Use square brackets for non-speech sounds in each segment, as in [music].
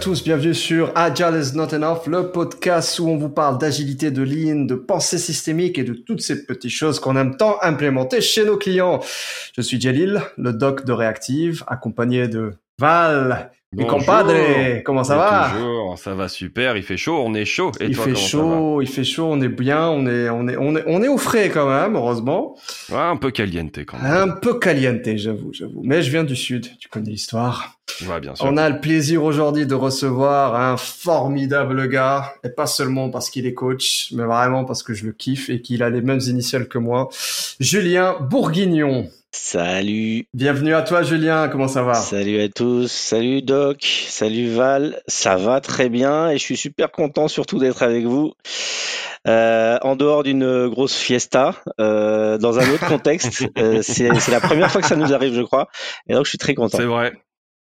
tous, bienvenue sur Agile is not enough, le podcast où on vous parle d'agilité, de lean, de pensée systémique et de toutes ces petites choses qu'on aime tant implémenter chez nos clients. Je suis Jalil, le doc de Reactive, accompagné de Val, et compadre, comment ça va Toujours, ça va super. Il fait chaud, on est chaud. Et il fait chaud, il fait chaud, on est bien, on est, on est, on est, on est au frais quand même, heureusement. Ouais, un peu caliente quand même. Un peu caliente, j'avoue, j'avoue. Mais je viens du sud, tu connais l'histoire. Ouais, bien sûr. On a le plaisir aujourd'hui de recevoir un formidable gars, et pas seulement parce qu'il est coach, mais vraiment parce que je le kiffe et qu'il a les mêmes initiales que moi. Julien Bourguignon. Salut. Bienvenue à toi Julien, comment ça va? Salut à tous, salut Doc, salut Val, ça va très bien et je suis super content surtout d'être avec vous. Euh, en dehors d'une grosse fiesta, euh, dans un autre contexte, [laughs] euh, c'est la première fois que ça nous arrive je crois, et donc je suis très content. C'est vrai.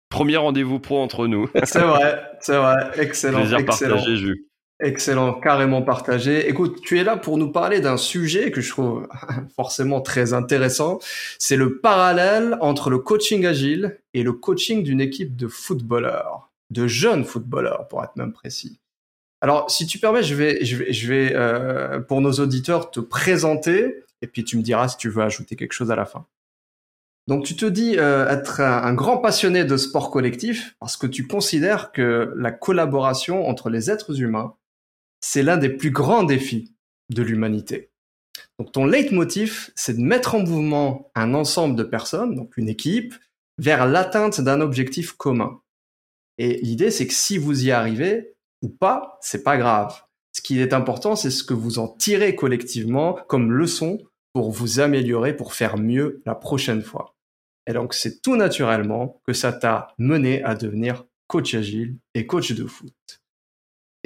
Premier rendez-vous pro entre nous. c'est vrai, c'est vrai, excellent. Plaisir excellent. partagé, Jules. Excellent, carrément partagé. Écoute, tu es là pour nous parler d'un sujet que je trouve [laughs] forcément très intéressant. C'est le parallèle entre le coaching agile et le coaching d'une équipe de footballeurs, de jeunes footballeurs pour être même précis. Alors, si tu permets, je vais, je vais, je vais euh, pour nos auditeurs te présenter et puis tu me diras si tu veux ajouter quelque chose à la fin. Donc tu te dis euh, être un, un, grand passionné de sport collectif parce que tu considères que la collaboration entre les êtres humains c'est l'un des plus grands défis de l'humanité. Donc ton leitmotiv, c'est de mettre en mouvement un ensemble de personnes, donc une équipe, vers l'atteinte d'un objectif commun. Et l'idée, c'est que si vous y arrivez ou pas, c'est pas grave. Ce qui est important, c'est ce que vous en tirez collectivement comme leçon pour vous améliorer, pour faire mieux la prochaine fois. Et donc, c'est tout naturellement que ça t'a mené à devenir coach agile et coach de foot.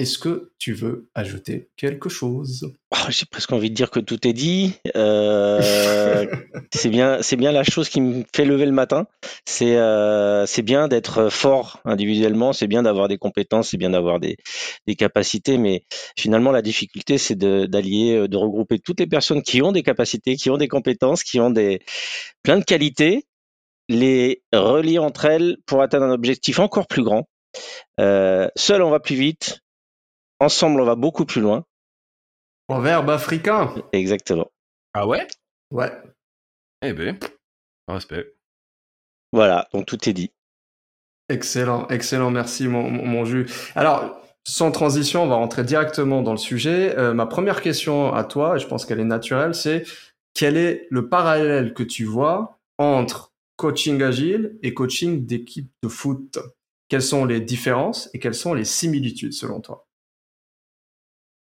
Est-ce que tu veux ajouter quelque chose? Oh, J'ai presque envie de dire que tout est dit. Euh, [laughs] c'est bien, c'est bien la chose qui me fait lever le matin. C'est, euh, c'est bien d'être fort individuellement, c'est bien d'avoir des compétences, c'est bien d'avoir des, des, capacités, mais finalement la difficulté, c'est d'allier, euh, de, regrouper toutes les personnes qui ont des capacités, qui ont des compétences, qui ont des plein de qualités, les relier entre elles pour atteindre un objectif encore plus grand. Euh, seul, on va plus vite Ensemble, on va beaucoup plus loin. verbe africain. Exactement. Ah ouais? Ouais. Eh ben, respect. Voilà, donc tout est dit. Excellent, excellent, merci mon, mon, jus. Alors, sans transition, on va rentrer directement dans le sujet. Euh, ma première question à toi, et je pense qu'elle est naturelle, c'est quel est le parallèle que tu vois entre coaching agile et coaching d'équipe de foot? Quelles sont les différences et quelles sont les similitudes selon toi?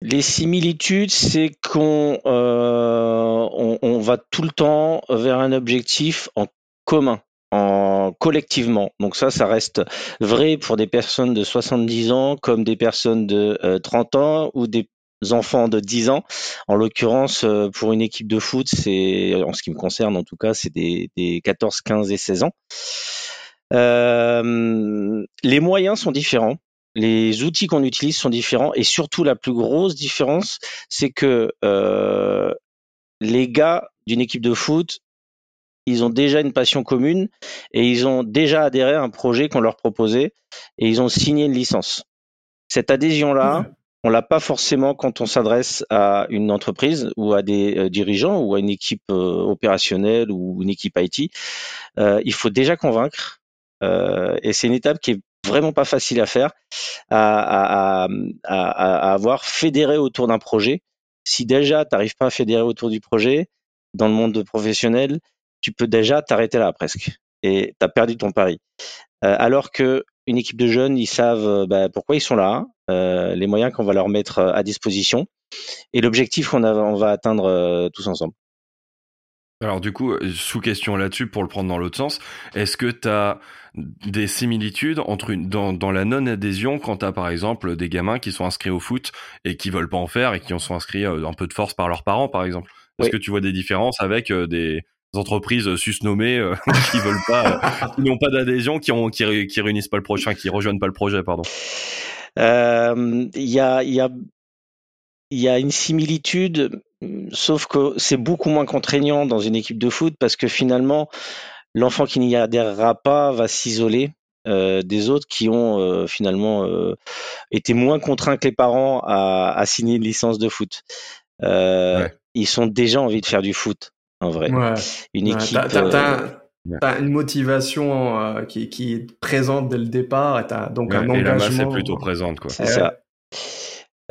Les similitudes, c'est qu'on euh, va tout le temps vers un objectif en commun, en collectivement. Donc ça, ça reste vrai pour des personnes de 70 ans comme des personnes de euh, 30 ans ou des enfants de 10 ans. En l'occurrence, euh, pour une équipe de foot, c'est en ce qui me concerne en tout cas, c'est des, des 14, 15 et 16 ans. Euh, les moyens sont différents les outils qu'on utilise sont différents et surtout la plus grosse différence, c'est que euh, les gars d'une équipe de foot, ils ont déjà une passion commune et ils ont déjà adhéré à un projet qu'on leur proposait et ils ont signé une licence. Cette adhésion-là, mmh. on l'a pas forcément quand on s'adresse à une entreprise ou à des euh, dirigeants ou à une équipe euh, opérationnelle ou une équipe IT. Euh, il faut déjà convaincre euh, et c'est une étape qui est vraiment pas facile à faire, à, à, à, à avoir fédéré autour d'un projet. Si déjà tu n'arrives pas à fédérer autour du projet, dans le monde professionnel, tu peux déjà t'arrêter là presque et tu as perdu ton pari. Euh, alors que une équipe de jeunes, ils savent euh, bah, pourquoi ils sont là, euh, les moyens qu'on va leur mettre à disposition et l'objectif qu'on on va atteindre euh, tous ensemble. Alors du coup, sous question là-dessus, pour le prendre dans l'autre sens, est-ce que tu as des similitudes entre une, dans, dans la non-adhésion quand tu as par exemple des gamins qui sont inscrits au foot et qui veulent pas en faire et qui en sont inscrits euh, un peu de force par leurs parents par exemple? Est-ce oui. que tu vois des différences avec euh, des entreprises susnommées euh, [laughs] qui veulent pas, qui n'ont pas d'adhésion, qui, ont, qui, qui réunissent pas le prochain, qui rejoignent pas le projet, pardon? Il euh, y a, y a il y a une similitude, sauf que c'est beaucoup moins contraignant dans une équipe de foot parce que finalement, l'enfant qui n'y adhérera pas va s'isoler. des autres qui ont finalement été moins contraints que les parents à, à signer une licence de foot. Ils sont déjà envie de faire du foot en vrai. Une équipe. T'as, une motivation qui, qui, est présente dès le départ et t'as donc un engagement. Et la masse est plutôt présente quoi. C'est ça.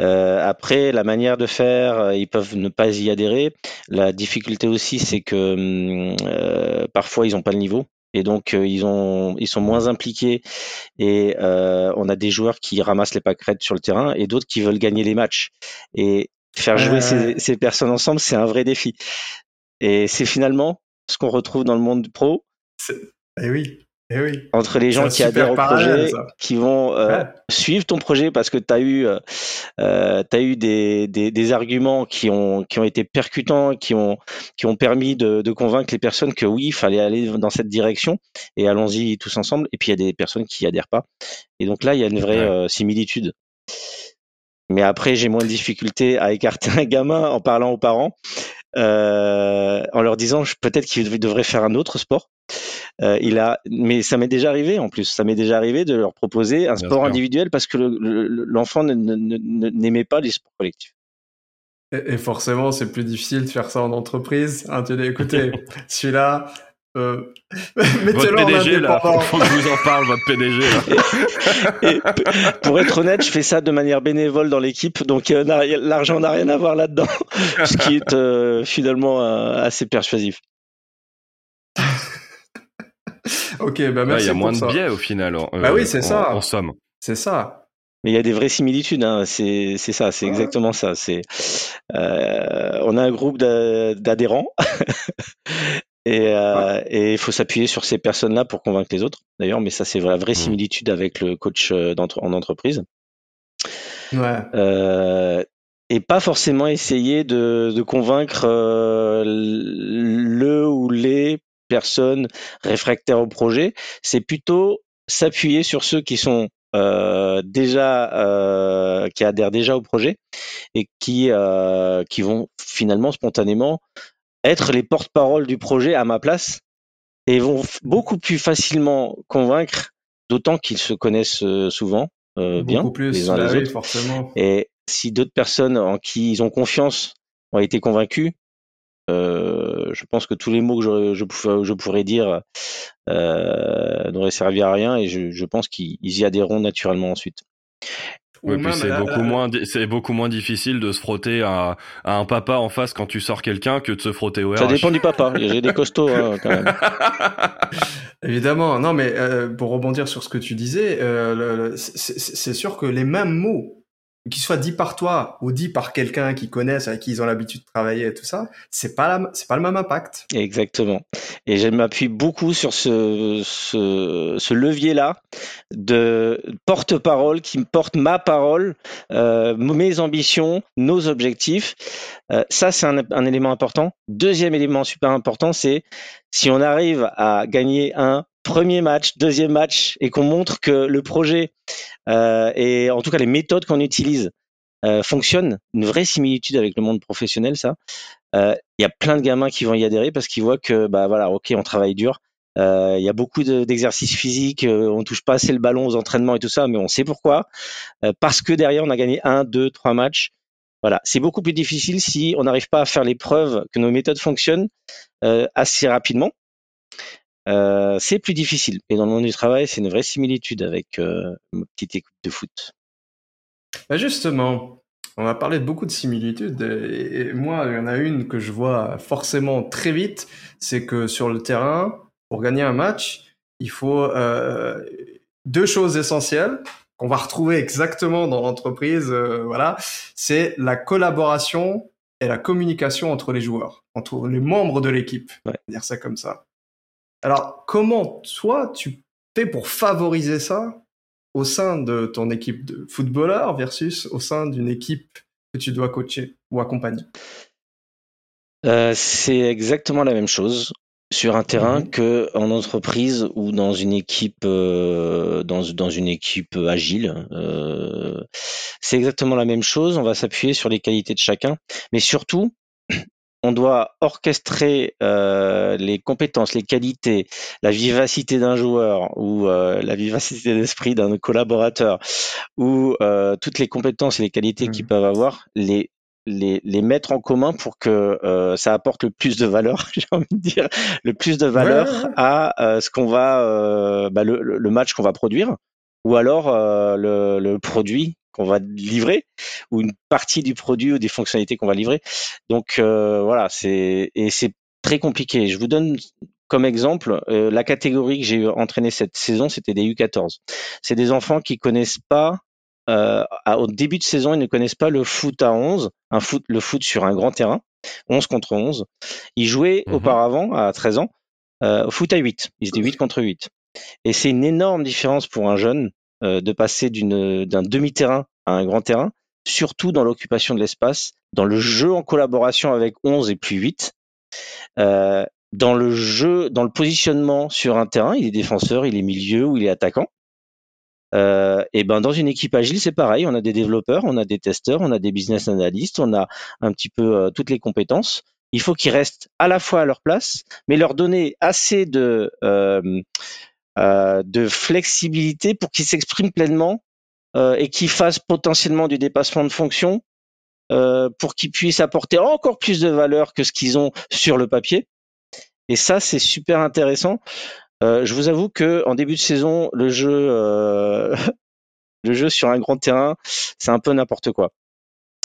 Euh, après, la manière de faire, euh, ils peuvent ne pas y adhérer. La difficulté aussi, c'est que hum, euh, parfois ils n'ont pas le niveau. Et donc ils ont, ils sont moins impliqués et on a des joueurs qui ramassent les pâquerettes sur le terrain et d'autres qui veulent gagner les matchs. Et faire jouer ces, ces personnes ensemble, c'est un vrai défi. Et c'est finalement ce qu'on retrouve dans le monde pro. Eh oui. Eh oui. Entre les gens qui adhèrent au projet, qui vont euh, suivre ton projet parce que tu as eu, euh, euh, as eu des, des, des, arguments qui ont, qui ont été percutants, qui ont, qui ont permis de, de convaincre les personnes que oui, il fallait aller dans cette direction et allons-y tous ensemble. Et puis il y a des personnes qui adhèrent pas. Et donc là, il y a une vraie euh, similitude. Mais après, j'ai moins de difficultés à écarter un gamin en parlant aux parents, euh, en leur disant peut-être qu'il devrait faire un autre sport. Euh, il a, mais ça m'est déjà arrivé en plus. Ça m'est déjà arrivé de leur proposer un sport individuel parce que l'enfant n'aimait pas les sports collectifs. Et, forcément, c'est plus difficile de faire ça en entreprise. Hein, tu dis, écoutez, [laughs] celui-là, euh, [laughs] votre PDG, là, faut que je vous en parle, votre PDG. Là. pour être honnête, je fais ça de manière bénévole dans l'équipe, donc euh, l'argent n'a rien à voir là-dedans, [laughs] ce qui est euh, finalement euh, assez persuasif. [laughs] ok, bah merci. Il y a moins de biais au final. bah oui, c'est ça. En somme. C'est ça. Mais il y a des vraies similitudes, hein. c'est ça, c'est exactement ça. C'est euh, on a un groupe d'adhérents [laughs] Euh, et il faut s'appuyer sur ces personnes-là pour convaincre les autres. D'ailleurs, mais ça, c'est la vraie mmh. similitude avec le coach euh, en entreprise. Ouais. Euh, et pas forcément essayer de, de convaincre euh, le ou les personnes réfractaires au projet. C'est plutôt s'appuyer sur ceux qui sont euh, déjà euh, qui adhèrent déjà au projet et qui euh, qui vont finalement spontanément être les porte-parole du projet à ma place et vont beaucoup plus facilement convaincre, d'autant qu'ils se connaissent souvent bien plus, les uns bah les autres. Forcément. Et si d'autres personnes en qui ils ont confiance ont été convaincus, euh, je pense que tous les mots que je, je, je pourrais dire euh, n'auraient servi à rien et je, je pense qu'ils y adhéreront naturellement ensuite. Oui, puis c'est beaucoup moins, c'est beaucoup moins difficile de se frotter à, à, un papa en face quand tu sors quelqu'un que de se frotter au RH. Ça dépend du papa. J'ai des costauds hein, quand même. [laughs] Évidemment, non, mais euh, pour rebondir sur ce que tu disais, euh, c'est sûr que les mêmes mots qu'il soit dit par toi ou dit par quelqu'un qui connaissent, avec qui ils ont l'habitude de travailler et tout ça, c'est pas la, c'est pas le même impact. Exactement. Et je m'appuie beaucoup sur ce, ce, ce levier-là de porte-parole qui me porte ma parole, euh, mes ambitions, nos objectifs. Euh, ça, c'est un, un élément important. Deuxième élément super important, c'est si on arrive à gagner un premier match, deuxième match, et qu'on montre que le projet euh, et en tout cas les méthodes qu'on utilise euh, fonctionnent, une vraie similitude avec le monde professionnel, ça. Euh, il y a plein de gamins qui vont y adhérer parce qu'ils voient que bah voilà, ok, on travaille dur. Euh, il y a beaucoup d'exercices physiques, on touche pas assez le ballon aux entraînements et tout ça, mais on sait pourquoi. parce que derrière, on a gagné un, deux, trois matchs. Voilà, c'est beaucoup plus difficile si on n'arrive pas à faire les preuves que nos méthodes fonctionnent assez rapidement. Euh, c'est plus difficile. Et dans le monde du travail, c'est une vraie similitude avec euh, ma petite écoute de foot. Bah, justement, on a parlé de beaucoup de similitudes. Et, moi, il y en a une que je vois forcément très vite, c'est que sur le terrain, pour gagner un match, il faut euh, deux choses essentielles qu'on va retrouver exactement dans l'entreprise. Euh, voilà, c'est la collaboration et la communication entre les joueurs, entre les membres de l'équipe. Ouais. Dire ça comme ça. Alors, comment toi, tu fais pour favoriser ça au sein de ton équipe de footballeurs versus au sein d'une équipe que tu dois coacher ou accompagner? Euh, C'est exactement la même chose sur un terrain mmh. que en entreprise ou dans une équipe euh, dans, dans une équipe agile. Euh, c'est exactement la même chose. On va s'appuyer sur les qualités de chacun, mais surtout on doit orchestrer euh, les compétences, les qualités, la vivacité d'un joueur ou euh, la vivacité d'esprit d'un collaborateur ou euh, toutes les compétences et les qualités qu'ils mmh. peuvent avoir, les les, les mettre en commun pour que ça apporte le plus de valeur, [laughs] j'ai envie de dire, le plus de valeur à ce qu'on va, bah, le, le, match qu'on va produire, ou alors le, le, produit qu'on va livrer ou une partie du produit ou des fonctionnalités qu'on va livrer. Donc euh, voilà, c'est et c'est très compliqué. Je vous donne comme exemple euh, la catégorie que j'ai entraîné cette saison, c'était des U14. C'est des enfants qui connaissent pas euh, au début de saison, ils ne connaissent pas le foot à 11, un foot, le foot sur un grand terrain, 11 contre 11. Ils jouaient mhm. auparavant, à 13 ans, au foot à 8. Ils étaient 8 contre 8. Et c'est une énorme différence pour un jeune euh, de passer d'un demi-terrain à un grand terrain, surtout dans l'occupation de l'espace, dans le jeu en collaboration avec 11 et plus 8, euh, dans le jeu, dans le positionnement sur un terrain, il est défenseur, il est milieu ou il est attaquant. Euh, et ben dans une équipe agile, c'est pareil. On a des développeurs, on a des testeurs, on a des business analysts, on a un petit peu toutes les compétences. Il faut qu'ils restent à la fois à leur place, mais leur donner assez de euh, de flexibilité pour qu'ils s'expriment pleinement euh, et qu'ils fassent potentiellement du dépassement de fonction euh, pour qu'ils puissent apporter encore plus de valeur que ce qu'ils ont sur le papier. Et ça, c'est super intéressant. je vous avoue que en début de saison, le jeu, [laughs] le jeu sur un grand terrain, c'est un peu n'importe quoi.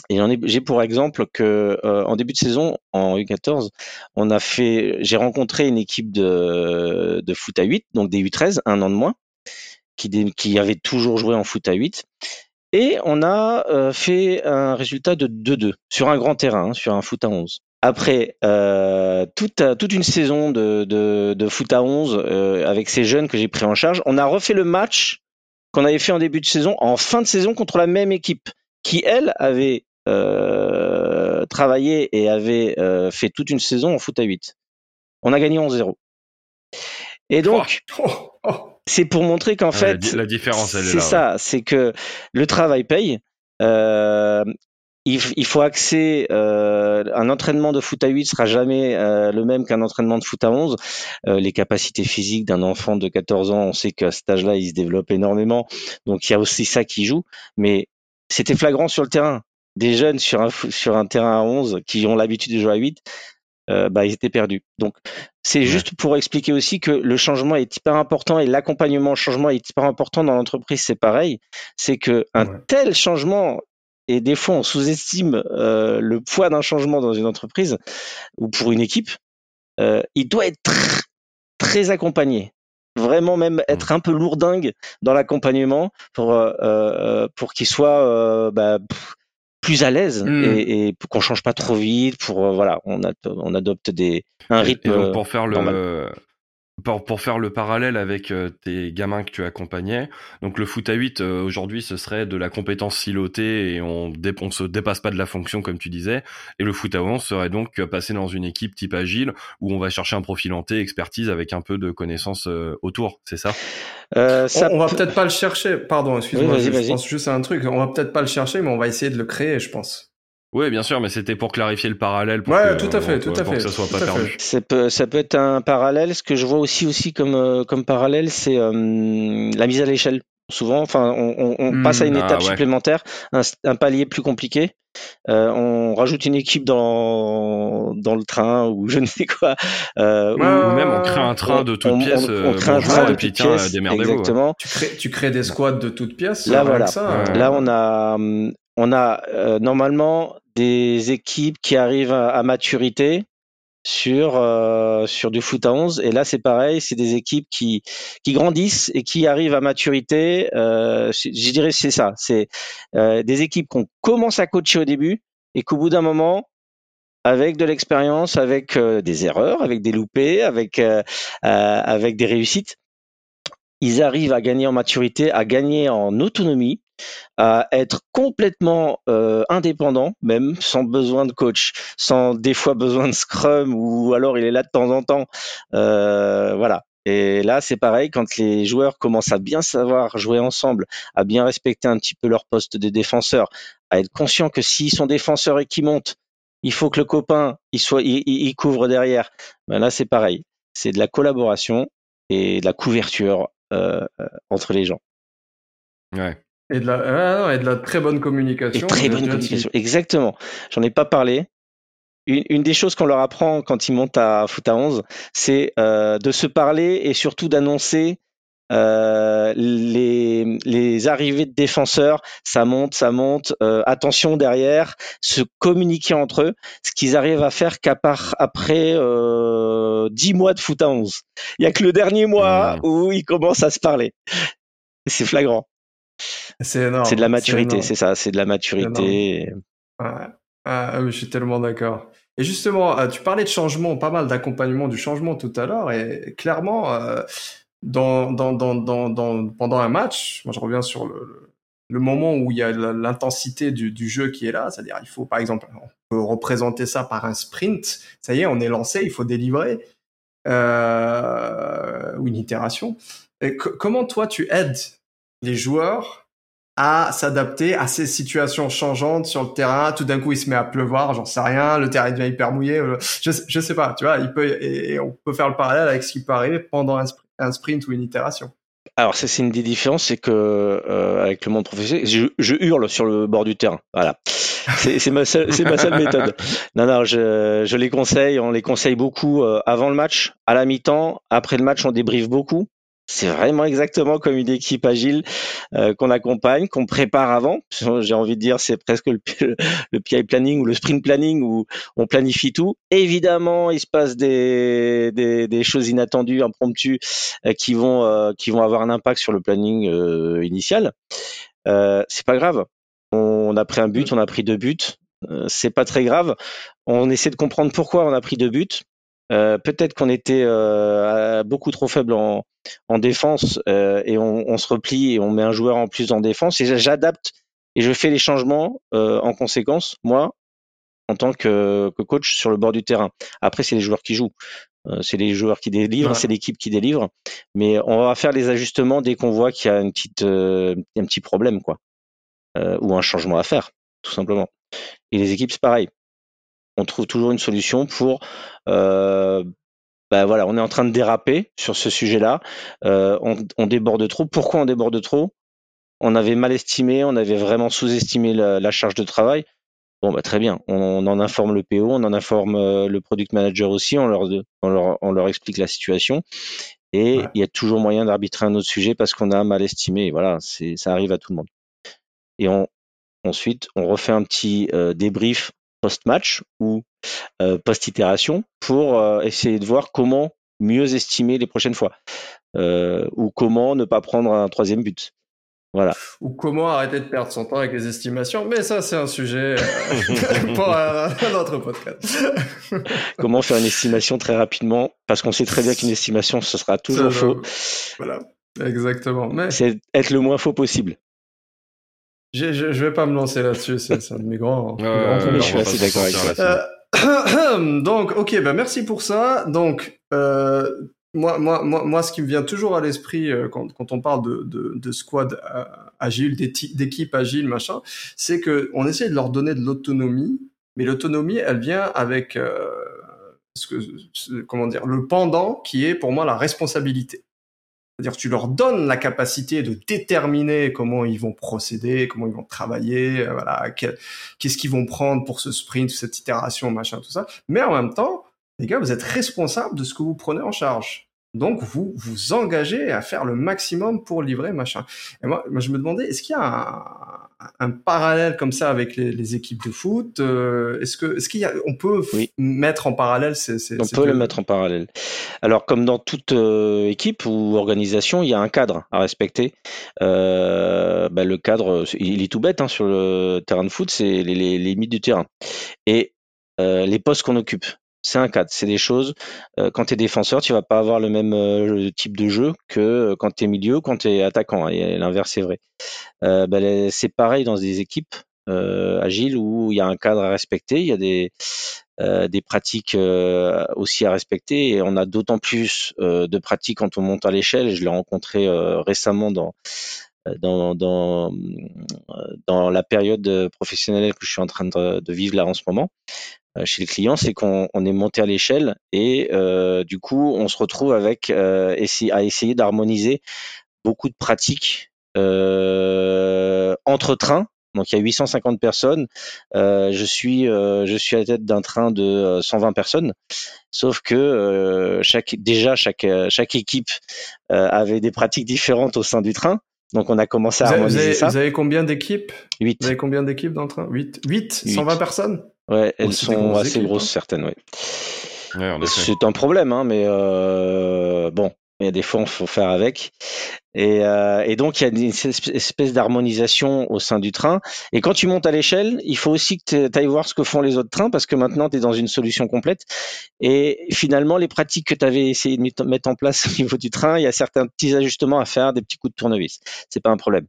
J'ai pour exemple que euh, en début de saison, en U14, on a fait, j'ai rencontré une équipe de, de foot à 8, donc des U13, un an de moins, qui, qui avait toujours joué en foot à 8. Et on a euh, fait un résultat de 2-2 sur un grand terrain, hein, sur un foot à 11. Après euh, toute, toute une saison de, de, de foot à 11 euh, avec ces jeunes que j'ai pris en charge, on a refait le match qu'on avait fait en début de saison, en fin de saison contre la même équipe, qui elle avait euh, travaillé et avait euh, fait toute une saison en foot à 8. On a gagné 11-0. Et donc, oh, [laughs] oh, oh. c'est pour montrer qu'en fait, la, différence, c'est ça, c'est que le travail paye. Euh, il, il, faut axer euh, un entraînement de foot à 8 sera jamais euh, le même qu'un entraînement de foot à 11. Euh, les capacités physiques d'un enfant de 14 ans, on sait qu'à cet âge-là, il se développe énormément. Donc il y a aussi ça qui joue, mais c'était flagrant sur le terrain des jeunes sur un, sur un terrain à 11 qui ont l'habitude de jouer à 8, euh, bah, ils étaient perdus. Donc, c'est juste pour expliquer aussi que le changement est hyper important et l'accompagnement au changement est hyper important dans l'entreprise. C'est pareil. C'est que un tel changement et des fois on sous-estime euh, le poids d'un changement dans une entreprise ou pour une équipe. Euh, il doit être très accompagné vraiment même mmh. être un peu lourdingue dans l'accompagnement pour euh, euh pour qu'il soit euh, bah, plus à l'aise mmh. et, et qu'on change pas trop vite pour euh, voilà on, a, on adopte des un rythme pour faire le pour, pour, faire le parallèle avec euh, tes gamins que tu accompagnais, donc le foot à 8 euh, aujourd'hui ce serait de la compétence silotée et on, on se dépasse pas de la fonction comme tu disais, et le foot à 11 serait donc passer dans une équipe type agile où on va chercher un profil hanté, expertise avec un peu de connaissances autour, c'est ça, ça on, va peut-être pas le chercher, pardon, excuse-moi, je, je pense juste à un truc, on va peut-être pas le chercher mais on va essayer de le créer je pense. Oui, bien sûr, mais c'était pour clarifier le parallèle. Pour ouais, tout à fait, tout à fait. Que ça soit pas perdu. Ça peut, ça peut être un parallèle. Ce que je vois aussi, aussi comme, euh, comme parallèle, c'est euh, la mise à l'échelle. Souvent, enfin, on, on, hmm. passe à une étape ah, supplémentaire, un, un, palier plus compliqué. Euh, on rajoute une équipe dans dans le train ou je ne sais quoi. Euh, ou même on crée un train de toutes pièces. On, on, crée un train de toutes pièces. Exactement. Tu crées, tu crées des squads de toutes pièces. Là voilà. Ça, hein. Là on a on a euh, normalement des équipes qui arrivent à, maturité sur euh, sur du foot à 11 et là c'est pareil c'est des équipes qui qui grandissent et qui arrivent à maturité euh, je dirais c'est ça. C'est euh, des équipes qu'on commence à coacher au début et qu'au bout d'un moment avec de l'expérience avec euh, des erreurs avec des loupés avec avec des réussites ils arrivent à gagner en maturité à gagner en autonomie à être complètement euh, indépendant, même sans besoin de coach, sans des fois besoin de scrum ou alors il est là de temps en temps. Euh, voilà. Et là, c'est pareil, quand les joueurs commencent à bien savoir jouer ensemble, à bien respecter un petit peu leur poste de défenseur, à être conscient que s'ils sont défenseurs et qu'ils montent, il faut que le copain il soit il, couvre derrière. Ben là c'est pareil, c'est de la collaboration et de la couverture euh, entre les gens. Ouais. Et de, la, et de la très bonne communication. Et très bonne communication, exactement. J'en ai pas parlé, une, des choses qu'on leur apprend quand ils montent à foot à 11, c'est euh, de se parler et surtout d'annoncer euh, les, les, arrivées de défenseurs, ça monte, ça monte, euh, attention derrière, se communiquer entre eux, ce qu'ils arrivent à faire qu'à part après euh, 10 mois de foot à 11. Il y a que le dernier mois mmh. où ils commencent à se parler. C'est flagrant. C'est de la maturité, c'est ça, c'est de la maturité. Ouais. Ah, je suis tellement d'accord. Et justement, euh, tu parlais de changement, pas mal d'accompagnement du changement tout à l'heure, et clairement, euh, dans, dans, dans, dans, pendant un match, moi je reviens sur le, le moment où il y a l'intensité du, du, jeu qui est là, c'est-à-dire il faut par exemple, on peut représenter ça par un sprint, ça y est, on est lancé, il faut délivrer, euh, ou une itération. Et comment toi tu aides les joueurs à s'adapter à ces situations changeantes sur le terrain. Tout d'un coup, il se met à pleuvoir, j'en sais rien, le terrain devient hyper mouillé. Euh, je, je sais pas, tu vois, on peut faire le parallèle avec ce qui peut arriver pendant un, sprint ou une itération. Alors c'est une des différences, c'est que euh, avec le monde professionnel, je, hurle sur le bord du terrain. Voilà, c'est ma seule, c'est ma seule méthode. Non non, je, je les conseille, on les conseille beaucoup euh, avant le match, à la mi-temps, après le match on débriefe beaucoup. C'est vraiment exactement comme une équipe agile euh, qu'on accompagne, qu'on prépare avant. J'ai envie de dire, c'est presque le, le PI planning ou le sprint planning où on planifie tout. Évidemment, il se passe des, des, des choses inattendues, impromptues, euh, qui vont euh, qui vont avoir un impact sur le planning initial. c'est pas grave. On a pris un but, on a pris deux buts. c'est pas très grave. On essaie de comprendre pourquoi on a pris deux buts euh, peut-être qu'on était euh, beaucoup trop faible en, en défense euh, et on, on, se replie et on met un joueur en plus en défense et j'adapte et je fais les changements en conséquence, moi, en tant que, que, coach sur le bord du terrain. Après, c'est les joueurs qui jouent. c'est les joueurs qui délivrent, c'est l'équipe qui délivre, mais on va faire les ajustements dès qu'on voit qu'il y a une petite, un petit problème, quoi, ou un changement à faire, tout simplement. Et les équipes, c'est pareil on trouve toujours une solution pour euh, ben voilà, on est en train de déraper sur ce sujet-là. Euh, on, déborde trop. Pourquoi on déborde trop? On avait mal estimé, on avait vraiment sous-estimé la, charge de travail. Bon, bah, très bien. On, en informe le PO, on en informe euh, le product manager aussi. On leur, on leur, on leur explique la situation. Et il y a toujours moyen d'arbitrer un autre sujet parce qu'on a mal estimé. Voilà, ça arrive à tout le monde. Et on, ensuite, on refait un petit débrief post-match ou euh, post-itération pour euh, essayer de voir comment mieux estimer les prochaines fois euh, ou comment ne pas prendre un troisième but. Voilà. Ou comment arrêter de perdre son temps avec les estimations, mais ça c'est un sujet [laughs] pour un, autre podcast. [laughs] comment faire une estimation très rapidement, parce qu'on sait très bien qu'une estimation ce sera toujours faux. Voilà, exactement. Mais... C'est être le moins faux possible. Je, je, vais pas me lancer là-dessus, c'est un de mes grands. je suis assez d'accord avec ça. Euh, [coughs] donc, ok, ben merci pour ça. Donc, euh, moi, moi, moi, moi, ce qui me vient toujours à l'esprit euh, quand, quand, on parle de, de, de squad euh, agile, d'équipe agile, machin, c'est que on essaie de leur donner de l'autonomie, mais l'autonomie, elle vient avec euh, ce que, comment dire, le pendant qui est pour moi la responsabilité. C'est-à-dire tu leur donnes la capacité de déterminer comment ils vont procéder, comment ils vont travailler, euh, voilà, qu'est-ce qu'ils vont prendre pour ce sprint, cette itération, machin, tout ça. Mais en même temps, les gars, vous êtes responsables de ce que vous prenez en charge. Donc, vous vous engagez à faire le maximum pour livrer, machin. Et moi, moi je me demandais, est-ce qu'il y a un, un, parallèle comme ça avec les, les équipes de foot euh, Est-ce que, est-ce qu'il y a, on peut mettre en parallèle ces, ces On peut le mettre en parallèle. Alors, comme dans toute euh, équipe ou organisation, il y a un cadre à respecter. Euh, bah, le cadre, il est tout bête hein, sur le terrain de foot, c'est les, les, les limites du terrain et les postes qu'on occupe c'est un cadre, c'est des choses. Euh, quand tu es défenseur, tu vas pas avoir le même euh, type de jeu que euh, quand tu es milieu, quand tu es attaquant. Et l'inverse est vrai. Ben, c'est pareil dans des équipes agiles où il y a un cadre à respecter, il y a des, des pratiques aussi à respecter. Et on a d'autant plus de pratiques quand on monte à l'échelle. Je l'ai rencontré récemment dans, dans, dans, dans la période professionnelle que je suis en train de vivre là en ce moment. Chez le client, c'est qu'on est monté à l'échelle et du coup, on se retrouve avec à essayer d'harmoniser beaucoup de pratiques entre trains donc il y a 850 personnes. Euh, je suis euh, je suis à la tête d'un train de 120 euh, personnes. Sauf que chaque déjà chaque chaque équipe avait des pratiques différentes au sein du train. Donc on a commencé à harmoniser ça. Vous avez combien d'équipes? 8. Vous avez combien d'équipes dans le train? 8 8 120 personnes? Ouais, elles sont assez grosses certaines, oui. c'est un problème, hein, mais bon, il y a des fois, il faut faire avec. Et, euh, et, donc, il y a une espèce d'harmonisation au sein du train. Et quand tu montes à l'échelle, il faut aussi que tu ailles voir ce que font les autres trains parce que maintenant, tu es dans une solution complète. Et finalement, les pratiques que tu avais essayé de mettre en place [laughs] au niveau du train, il y a certains petits ajustements à faire, des petits coups de tournevis. C'est pas un problème.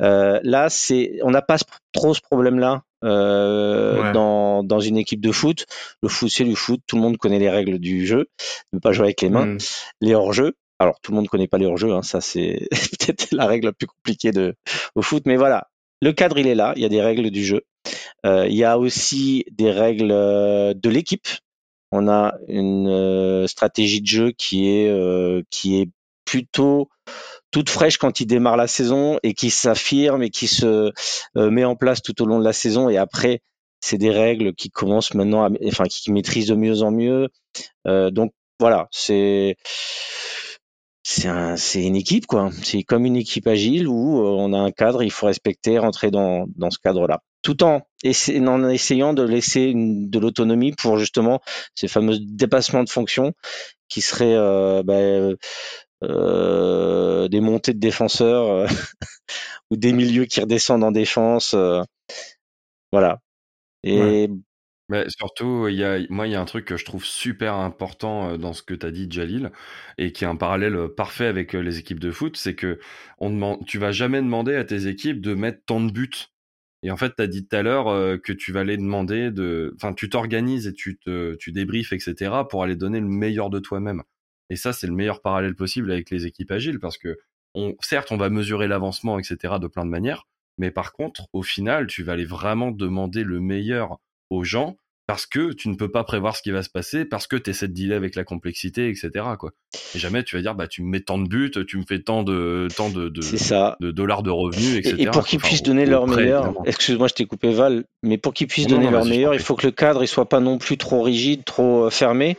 Euh, là, c'est, on n'a pas trop ce problème-là euh, dans, dans une équipe de foot. Le foot, c'est du foot. Tout le monde connaît les règles du jeu. Ne pas jouer avec les mains. Hmm. Les hors-jeux. Alors tout le monde connaît pas les hors-jeux, hein, ça c'est [laughs] peut-être la règle la plus compliquée de au foot, mais voilà, le cadre il est là, il y a des règles du jeu, euh, il y a aussi des règles euh, de l'équipe. On a une euh, stratégie de jeu qui est qui est plutôt toute fraîche quand il démarre la saison et qui s'affirme et qui se met en place tout au long de la saison et après c'est des règles qui commencent maintenant à, enfin qui maîtrisent de mieux en mieux. donc voilà, c'est c'est un, une équipe quoi. C'est comme une équipe agile où euh, on a un cadre, il faut respecter, rentrer dans, dans ce cadre-là, tout en, en essayant de laisser de l'autonomie pour justement ces fameux dépassements de fonction qui seraient euh, bah, euh, des montées de défenseurs euh, [laughs] ou des milieux qui redescendent en défense. voilà. Et mais surtout, il y a, moi, il y a un truc que je trouve super important dans ce que tu as dit, Jalil, et qui est un parallèle parfait avec les équipes de foot, c'est que on tu vas jamais demander à tes équipes de mettre tant de buts. Et en fait, tu as dit tout à l'heure que tu vas les demander de, enfin, tu t'organises et tu débriefes, etc., pour aller donner le meilleur de toi-même. Et ça, c'est le meilleur parallèle possible avec les équipes agiles, parce que, certes, on va mesurer l'avancement, etc., de plein de manières, mais par contre, au final, tu vas aller vraiment demander le meilleur aux gens parce que tu ne peux pas prévoir ce qui va se passer, parce que tu essaies de dealer avec la complexité, etc. Quoi. Et jamais tu vas dire, bah, tu me mets tant de buts, tu me fais tant de, tant de, de, ça. de dollars de revenus, etc. Et, pour qu'ils puissent donner leur meilleur, excuse-moi, je t'ai coupé Val, mais pour qu'ils puissent donner leur meilleur, il faut que le cadre il soit pas non plus trop rigide, trop euh, fermé.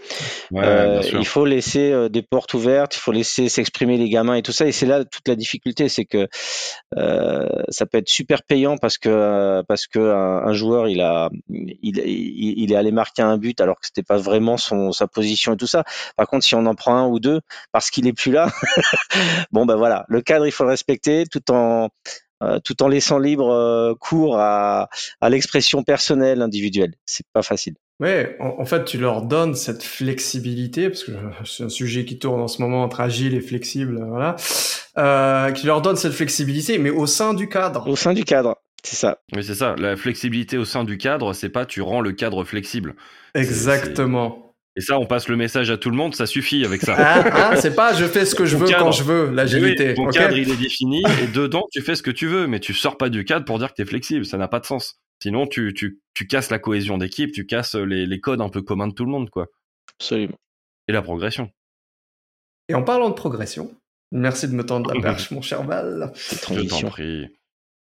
euh, il faut laisser euh, des portes ouvertes, il faut laisser s'exprimer les gamins et tout ça. Et c'est là toute la difficulté, c'est que euh, ça peut être super payant parce que parce que un, joueur il a il, il il est allé marquer un but alors que c'était pas vraiment son sa position et tout ça. Par contre, si on en prend un ou deux parce qu'il est plus là, [laughs] bon ben voilà, le cadre il faut le respecter tout en euh, tout en laissant libre euh, cours à, à l'expression personnelle individuelle. C'est pas facile. Ouais, en, fait, tu leur donnes cette flexibilité parce que c'est un sujet qui tourne en ce moment entre agile et flexible, voilà. Euh, qui leur donne cette flexibilité, mais au sein du cadre. Au sein du cadre. C'est ça. Oui, c'est ça. La flexibilité au sein du cadre, c'est pas tu rends le cadre flexible. Exactement. Et ça, on passe le message à tout le monde, ça suffit avec ça. [laughs] Ah, ah c'est pas je fais ce que je veux quand je veux, l'agilité. ton cadre, il est défini, et dedans, tu fais ce que tu veux, mais tu sors pas du cadre pour dire que tu es flexible, ça n'a pas de sens. Sinon, tu, tu, tu casses la cohésion d'équipe, tu casses les, les codes un peu communs de tout le monde, quoi. Absolument. Et la progression. Et en parlant de progression, merci de me tendre la perche, [laughs] mon cher Val. Je t'en prie.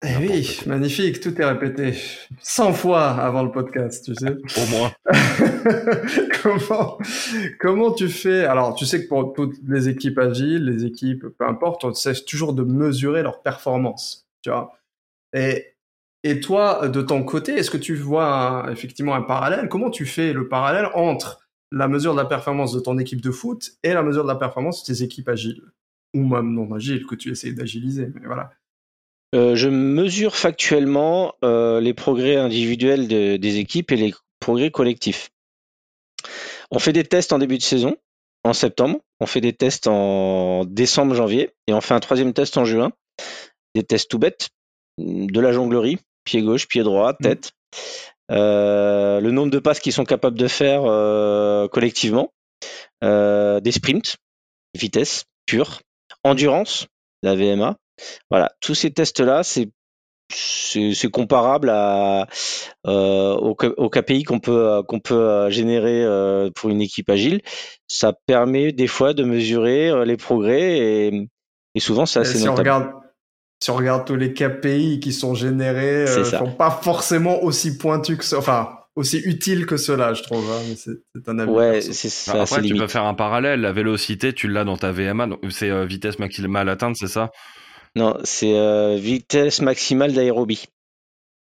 Eh oui, magnifique, tout est répété 100 fois avant le podcast, tu sais. [laughs] Au moins. [laughs] comment, comment tu fais? Alors, tu sais que pour toutes les équipes agiles, les équipes, peu importe, on essaie toujours de mesurer leur performance, tu vois. Et, et toi, de ton côté, est-ce que tu vois effectivement un parallèle? Comment tu fais le parallèle entre la mesure de la performance de ton équipe de foot et la mesure de la performance de tes équipes agiles? Ou même non agiles, que tu essayes d'agiliser, mais voilà. Euh, je mesure factuellement euh, les progrès individuels des équipes et les progrès collectifs. On fait des tests en début de saison, en septembre. On fait des tests en décembre, janvier. Et on fait un troisième test en juin. Des tests tout bêtes. De la jonglerie, pied gauche, pied droit, mmh. tête. Euh, le nombre de passes qu'ils sont capables de faire collectivement. des sprints, vitesse pure. Endurance, la VMA. Voilà, tous ces tests-là, c'est c'est comparable à euh, au, au, KPI qu'on peut qu'on peut euh, générer euh, pour une équipe agile. Ça permet des fois de mesurer euh, les progrès et, et souvent c'est assez si notable. On regarde, si on regarde tous les KPI qui sont générés, euh, sont pas forcément aussi pointus que ça. Enfin, aussi utile que cela, je trouve. Hein, c'est un avis. Ouais, c'est ça. Après, tu peux faire un parallèle. La vélocité, tu l'as dans ta VMA. C'est euh, vitesse maximale atteinte, c'est ça? Non, c'est euh, vitesse maximale d'aérobie.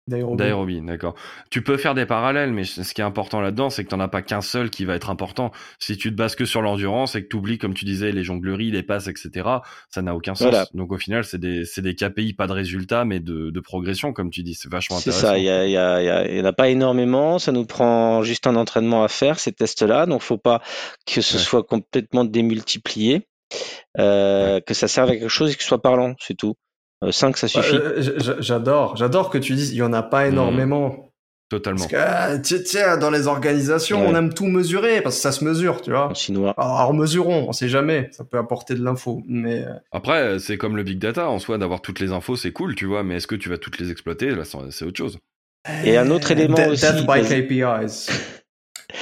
D'aérobie, d'accord. Tu peux faire des parallèles, mais ce qui est important là-dedans, c'est que tu n'en as pas qu'un seul qui va être important. Si tu te bases que sur l'endurance et que tu oublies, comme tu disais, les jongleries, les passes, etc., ça n'a aucun sens. Voilà. Donc au final, c'est des, des KPI, pas de résultats, mais de, de progression, comme tu dis. C'est vachement intéressant. C'est ça, il y, a, y, a, y en a pas énormément. Ça nous prend juste un entraînement à faire, ces tests-là. Donc faut pas que ce ouais. soit complètement démultiplié. Euh, ouais. Que ça serve à quelque chose et que ce soit parlant, c'est tout. 5 ça suffit. Euh, j'adore, j'adore que tu dises il y en a pas énormément. Mmh. Totalement. Parce que sais, dans les organisations, ouais. on aime tout mesurer parce que ça se mesure, tu vois. Chinois. Alors mesurons, on sait jamais, ça peut apporter de l'info, mais euh, après c'est comme le big data en soi, d'avoir toutes les infos c'est cool, tu vois, mais est-ce que tu vas toutes les exploiter? Là, c'est autre chose. Et un autre élément Death aussi. Death by KPIs.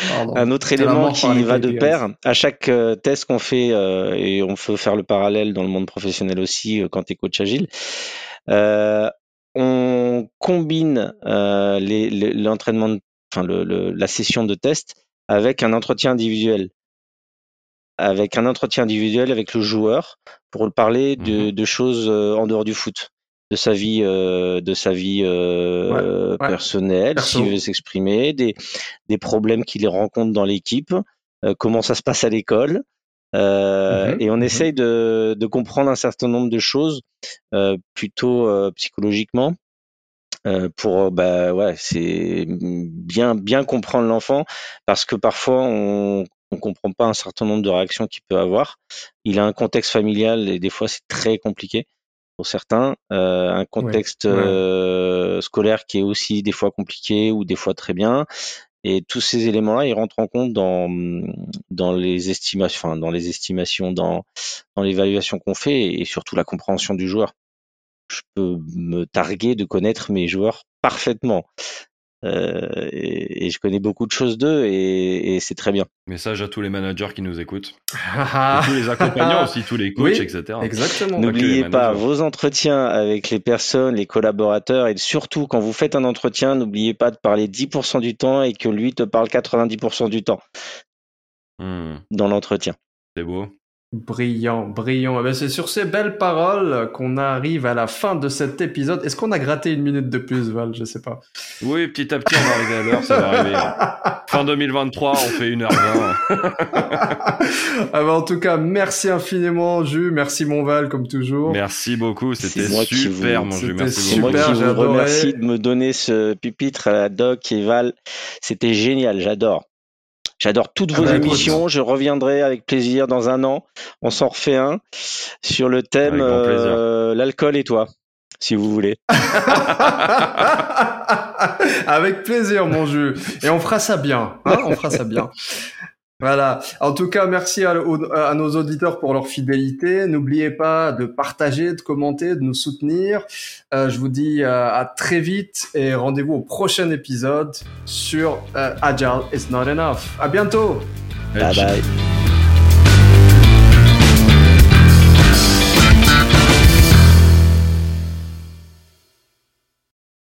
Pardon. Un autre élément qui va de pair, à chaque euh, test qu'on fait, euh, et on peut faire le parallèle dans le monde professionnel aussi euh, quand tu es coach agile, euh, on combine euh, l'entraînement, les, enfin le, le, la session de test avec un entretien individuel, avec un entretien individuel avec le joueur pour parler de, Mhm. de choses en dehors du foot, de sa vie, euh, de sa vie euh, Ouais, personnelle, Perso. s'il veut s'exprimer, des, des problèmes qu'il rencontre dans l'équipe, euh, comment ça se passe à l'école. Euh, Mhm, et on mhm. essaye de, de comprendre un certain nombre de choses euh, plutôt euh, psychologiquement euh, pour bah ouais c'est bien bien comprendre l'enfant parce que parfois on on comprend pas un certain nombre de réactions qu'il peut avoir il a un contexte familial et des fois c'est très compliqué pour certains euh, un contexte ouais. euh, scolaire qui est aussi des fois compliqué ou des fois très bien et tous ces éléments-là, ils rentrent en compte dans dans les estimations, enfin dans les estimations, dans dans l'évaluation qu'on fait et surtout la compréhension du joueur. Je peux me targuer de connaître mes joueurs parfaitement. Euh, et, et je connais beaucoup de choses d'eux et, et c'est très bien. Message à tous les managers qui nous écoutent. [laughs] Et tous les accompagnants aussi, tous les coachs, Oui, etc. Exactement. N'oubliez pas vos entretiens avec les personnes, les collaborateurs et surtout quand vous faites un entretien, n'oubliez pas de parler 10% du temps et que lui te parle 90% du temps Hmm, dans l'entretien. c'est beau. Brillant, brillant. Eh ben, c'est sur ces belles paroles qu'on arrive à la fin de cet épisode. Est-ce qu'on a gratté une minute de plus, Val? Je sais pas. Oui, petit à petit, on va arriver à l'heure, ça va arriver. [laughs] Fin 2023, on fait 1h20. Ah ben, en tout cas, merci infiniment, Jus. Merci, mon Val, comme toujours. Merci beaucoup, c'était C'est moi qui super, vous- mon. C'était Merci C'est moi beaucoup. Super, qui vous remercie de me donner ce pupitre à la doc et Val. C'était génial, j'adore. J'adore toutes Ah vos bah, écoute. émissions. Je reviendrai avec plaisir dans un an. On s'en refait un sur le thème euh, l'alcool et toi, si vous voulez. [laughs] Avec plaisir, mon jeu. Et on fera ça bien. hein, on fera ça bien. Voilà. En tout cas, merci à, nos auditeurs pour leur fidélité. N'oubliez pas de partager, de commenter, de nous soutenir. Euh, je vous dis euh, à très vite et rendez-vous au prochain épisode sur euh, Agile is not enough. À bientôt. Bye bye.